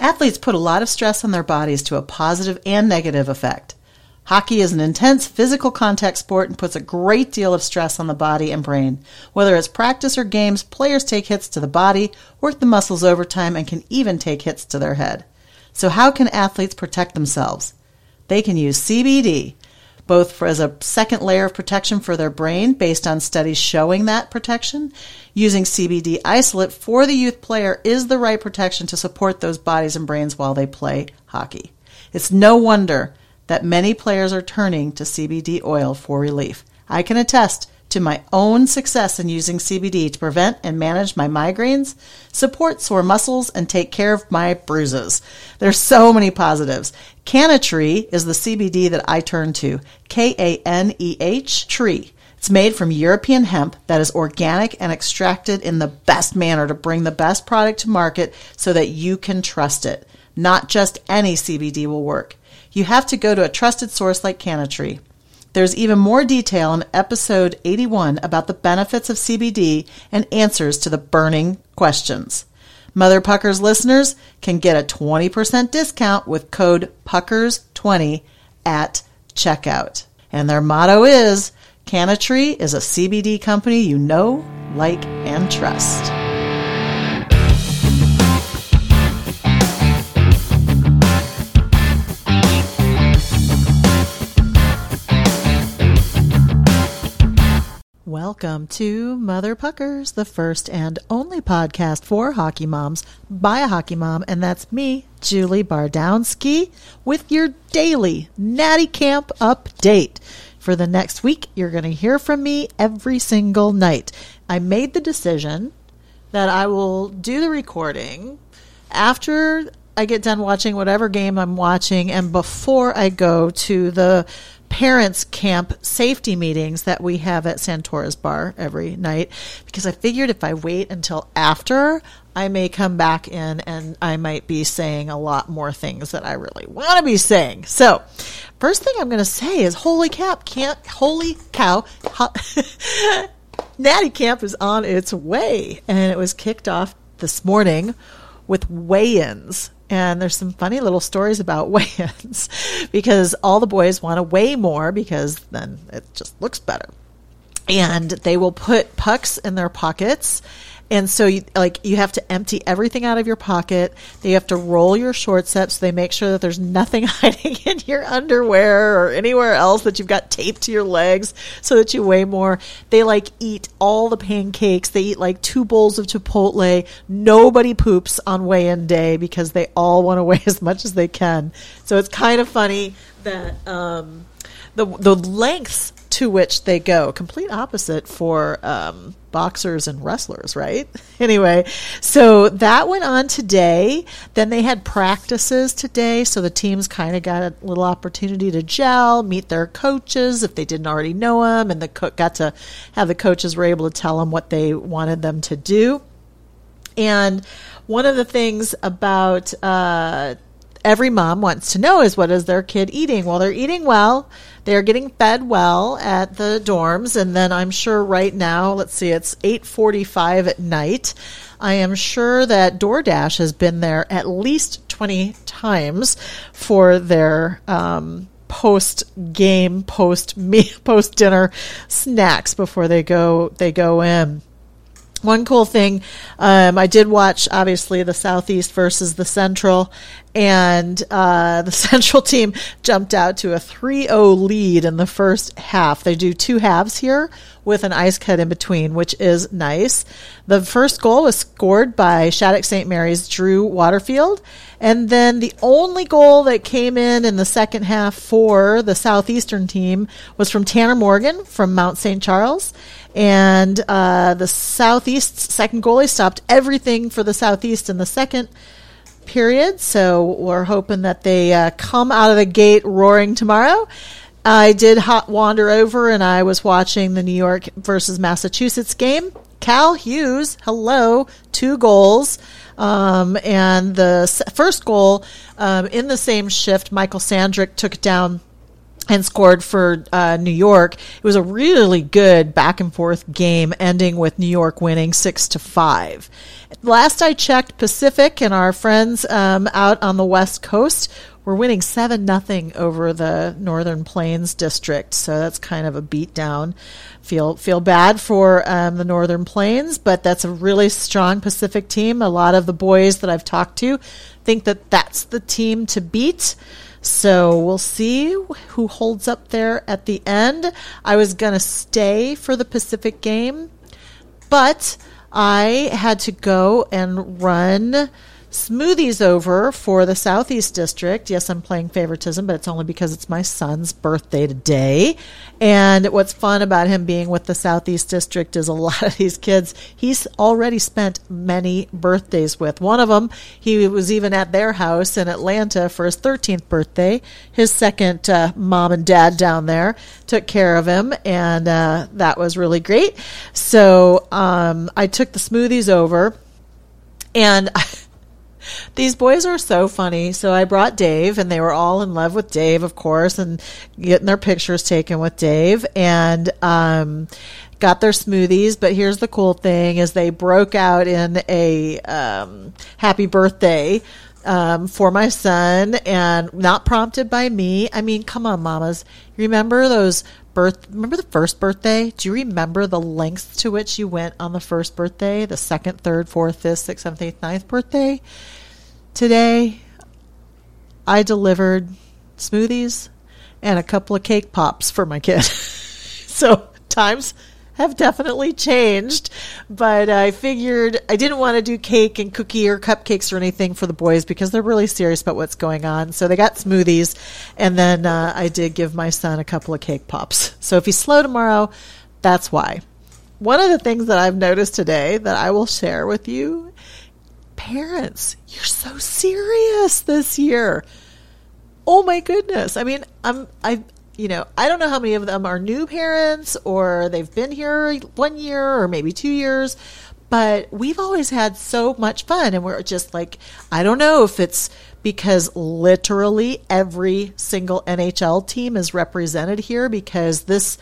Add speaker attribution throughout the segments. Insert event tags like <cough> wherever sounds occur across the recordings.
Speaker 1: Athletes put a lot of stress on their bodies to a positive and negative effect. Hockey is an intense physical contact sport and puts a great deal of stress on the body and brain. Whether it's practice or games, players take hits to the body, work the muscles overtime, and can even take hits to their head. So, how can athletes protect themselves? They can use CBD, both for, as a second layer of protection for their brain based on studies showing that protection. Using CBD isolate for the youth player is the right protection to support those bodies and brains while they play hockey. It's no wonder that many players are turning to CBD oil for relief. I can attest to my own success in using CBD to prevent and manage my migraines, support sore muscles, and take care of my bruises. There's so many positives. Kaneh is the CBD that I turn to. K A N E H tree. It's made from European hemp that is organic and extracted in the best manner to bring the best product to market so that you can trust it. Not just any CBD will work. You have to go to a trusted source like Kaneh there's even more detail in episode 81 about the benefits of CBD and answers to the burning questions. Mother Puckers listeners can get a 20% discount with code PUCKERS20 at checkout. And their motto is Kaneh is a CBD company you know, like, and trust. Welcome to Mother Puckers, the first and only podcast for hockey moms by a hockey mom, and that's me, Julie Bardowski, with your daily Naty Camp update. For the next week, you're going to hear from me every single night. I made the decision that I will do the recording after I get done watching whatever game I'm watching and before I go to the parents camp safety meetings that we have at Santora's bar every night because I figured if I wait until after I may come back in and I might be saying a lot more things that I really want to be saying. So, first thing I'm going to say is holy cap can't holy cow <laughs> Naty Camp is on its way and it was kicked off this morning with weigh-ins and there's some funny little stories about <laughs> weigh-ins because all the boys want to weigh more because then it just looks better. And they will put pucks in their pockets and so, you, like, you have to empty everything out of your pocket. they have to roll your shorts up so they make sure that there's nothing <laughs> hiding in your underwear or anywhere else that you've got taped to your legs so that you weigh more. They like eat all the pancakes. They eat like two bowls of Chipotle. Nobody poops on weigh-in day because they all want to <laughs> weigh as much as they can. So it's kind of funny that um, the the lengths to which they go. Complete opposite for um, boxers and wrestlers, right? <laughs> anyway, so that went on today. Then they had practices today, so the teams kind of got a little opportunity to gel, meet their coaches if they didn't already know them, and the co- got to have the coaches were able to tell them what they wanted them to do. And one of the things about uh, every mom wants to know is what is their kid eating? Well, they're eating well. They're getting fed well at the dorms, and then I'm sure right now, let's see, it's 8:45 at night. I am sure that DoorDash has been there at least 20 times for their um, post game, post me, <laughs> post dinner snacks before they go they go in. One cool thing, um, I did watch obviously the Southeast versus the Central, and uh, <laughs> the Central team jumped out to a 3 0 lead in the first half. They do two halves here with an ice cut in between, which is nice. The first goal was scored by Shattuck St. Mary's Drew Waterfield. And then the only goal that came in in the second half for the Southeastern team was from Tanner Morgan from Mount St. Charles. And uh, the Southeast second goalie stopped everything for the Southeast in the second period. So we're hoping that they uh, come out of the gate roaring tomorrow. I did hot wander over and I was watching the New York versus Massachusetts game. Cal Hughes, hello, two goals. Um, and the first goal um, in the same shift, Michael Sandrick took down and scored for uh, New York. It was a really good back and forth game, ending with New York winning six to five. Last I checked, Pacific and our friends um, out on the West Coast were winning seven nothing over the Northern Plains district. So that's kind of a beatdown. Feel feel bad for um, the Northern Plains, but that's a really strong Pacific team. A lot of the boys that I've talked to think that that's the team to beat. So we'll see who holds up there at the end. I was going to stay for the Pacific game, but I had to go and run smoothies over for the Southeast District. Yes, I'm playing favoritism, but it's only because it's my son's birthday today. And what's fun about him being with the Southeast District is a <laughs> lot of these kids he's already spent many birthdays with. One of them, he was even at their house in Atlanta for his 13th birthday. His second uh, mom and dad down there took care of him, and uh, that was really great. So um, I took the smoothies over. And <laughs> These boys are so funny. So I brought Dave, and they were all in love with Dave, of course, and getting their pictures taken with Dave. And um, got their smoothies. But here's the cool thing: is they broke out in a um, happy birthday um, for my son, and not prompted by me. I mean, come on, mamas, remember those birth? Remember the first birthday? Do you remember the lengths to which you went on the first birthday? The second, third, fourth, fifth, sixth, seventh, eighth, ninth birthday? Today, I delivered smoothies and a couple of cake pops for my kid. <laughs> so times have definitely changed, but I figured I didn't want to do cake and cookie or cupcakes or anything for the boys because they're really serious about what's going on. So they got smoothies, and then uh, I did give my son a couple of cake pops. So if he's slow tomorrow, that's why. One of the things that I've noticed today that I will share with you parents, you're so serious this year. Oh my goodness. I mean, I'm I you know, I don't know how many of them are new parents or they've been here one year or maybe 2 years, but we've always had so much fun and we're just like I don't know if it's because literally every single NHL team is represented here because this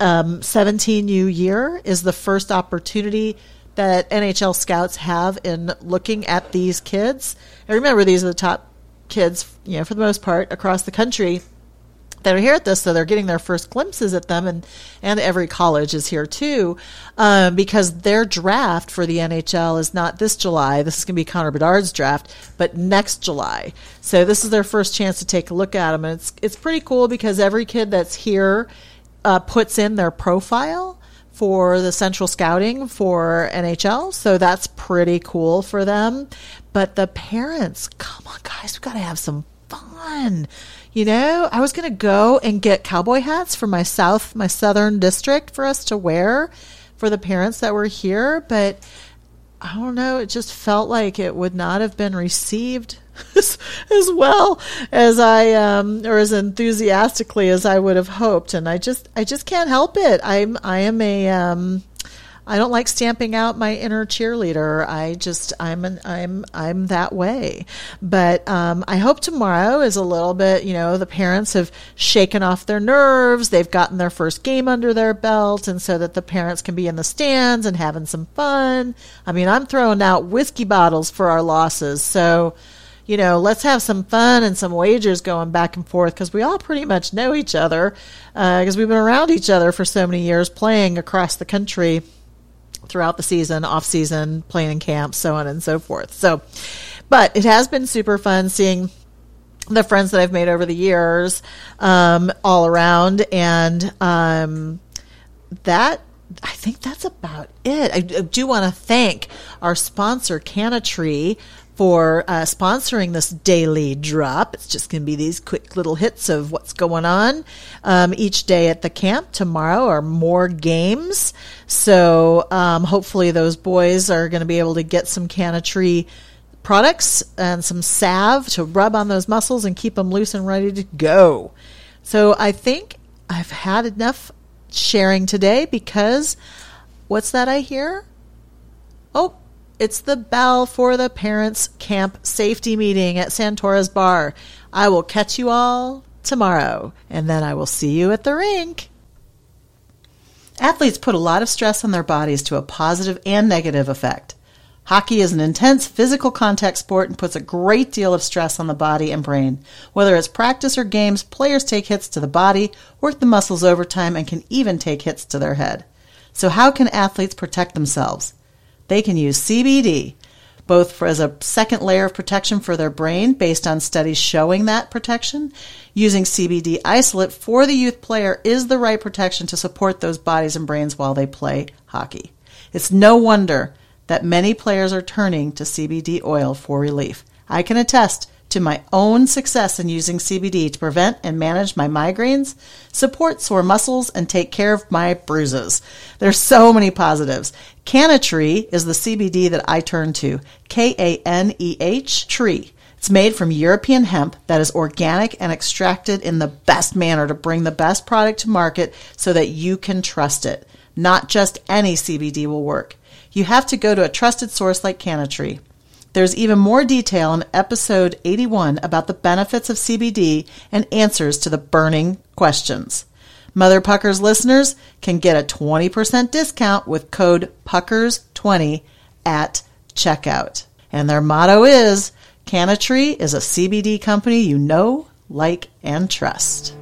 Speaker 1: um, 17U year is the first opportunity that NHL scouts have in looking at these kids. And remember, these are the top kids, you know, for the most part across the country that are here at this, so they're getting their first glimpses at them, and and every college is here too, um, because their draft for the NHL is not this July. This is going to be Connor Bedard's draft, but next July. So this is their first chance to take a look at them, and it's it's pretty cool because every kid that's here uh, puts in their profile for the central scouting for NHL. So that's pretty cool for them. But the parents, come on, guys, we've got to have some fun. You know, I was going to go and get cowboy hats for my south, my southern district for us to wear for the parents that were here, but I don't know, it just felt like it would not have been received <laughs> as, as well as I um, or as enthusiastically as I would have hoped, and I just I just can't help it. I'm I am a um, I don't like stamping out my inner cheerleader. I just I'm an I'm I'm that way. But um, I hope tomorrow is a little bit. You know, the parents have shaken off their nerves. They've gotten their first game under their belt, and so that the parents can be in the stands and having some fun. I mean, I'm throwing out whiskey bottles for our losses, so you know, let's have some fun and some wagers going back and forth because we all pretty much know each other because uh, we've been around each other for so many years playing across the country throughout the season, off season, playing in camps, so on and so forth. So, but it has been super fun seeing the friends that I've made over the years um, all around. And um, that I think that's about it. I do want to thank our sponsor, Kaneh Tree, for uh, sponsoring this daily drop. It's just going to be these quick little hits of what's going on um, each day at the camp. Tomorrow are more games. So um, hopefully those boys are going to be able to get some Kaneh Tree products and some salve to rub on those muscles and keep them loose and ready to go. So I think I've had enough sharing today because what's that I hear? Oh, it's the bell for the parents' camp safety meeting at Santora's Bar. I will catch you all tomorrow, and then I will see you at the rink. Athletes put a lot of stress on their bodies to a positive and negative effect. Hockey is an intense physical contact sport and puts a great deal of stress on the body and brain. Whether it's practice or games, players take hits to the body, work the muscles overtime, and can even take hits to their head. So, how can athletes protect themselves? They can use CBD, both for, as a second layer of protection for their brain based on studies showing that protection. Using CBD isolate for the youth player is the right protection to support those bodies and brains while they play hockey. It's no wonder that many players are turning to CBD oil for relief. I can attest to my own success in using CBD to prevent and manage my migraines, support sore muscles, and take care of my bruises. There's so many positives. Kaneh Tree is the CBD that I turn to. K-A-N-E-H tree. It's made from European hemp that is organic and extracted in the best manner to bring the best product to market so that you can trust it. Not just any CBD will work you have to go to a trusted source like Kaneh Tree. There's even more detail in episode 81 about the benefits of CBD and answers to the burning questions. Mother Puckers listeners can get a 20% discount with code PUCKERS20 at checkout. And their motto is Kaneh Tree is a CBD company you know, like, and trust.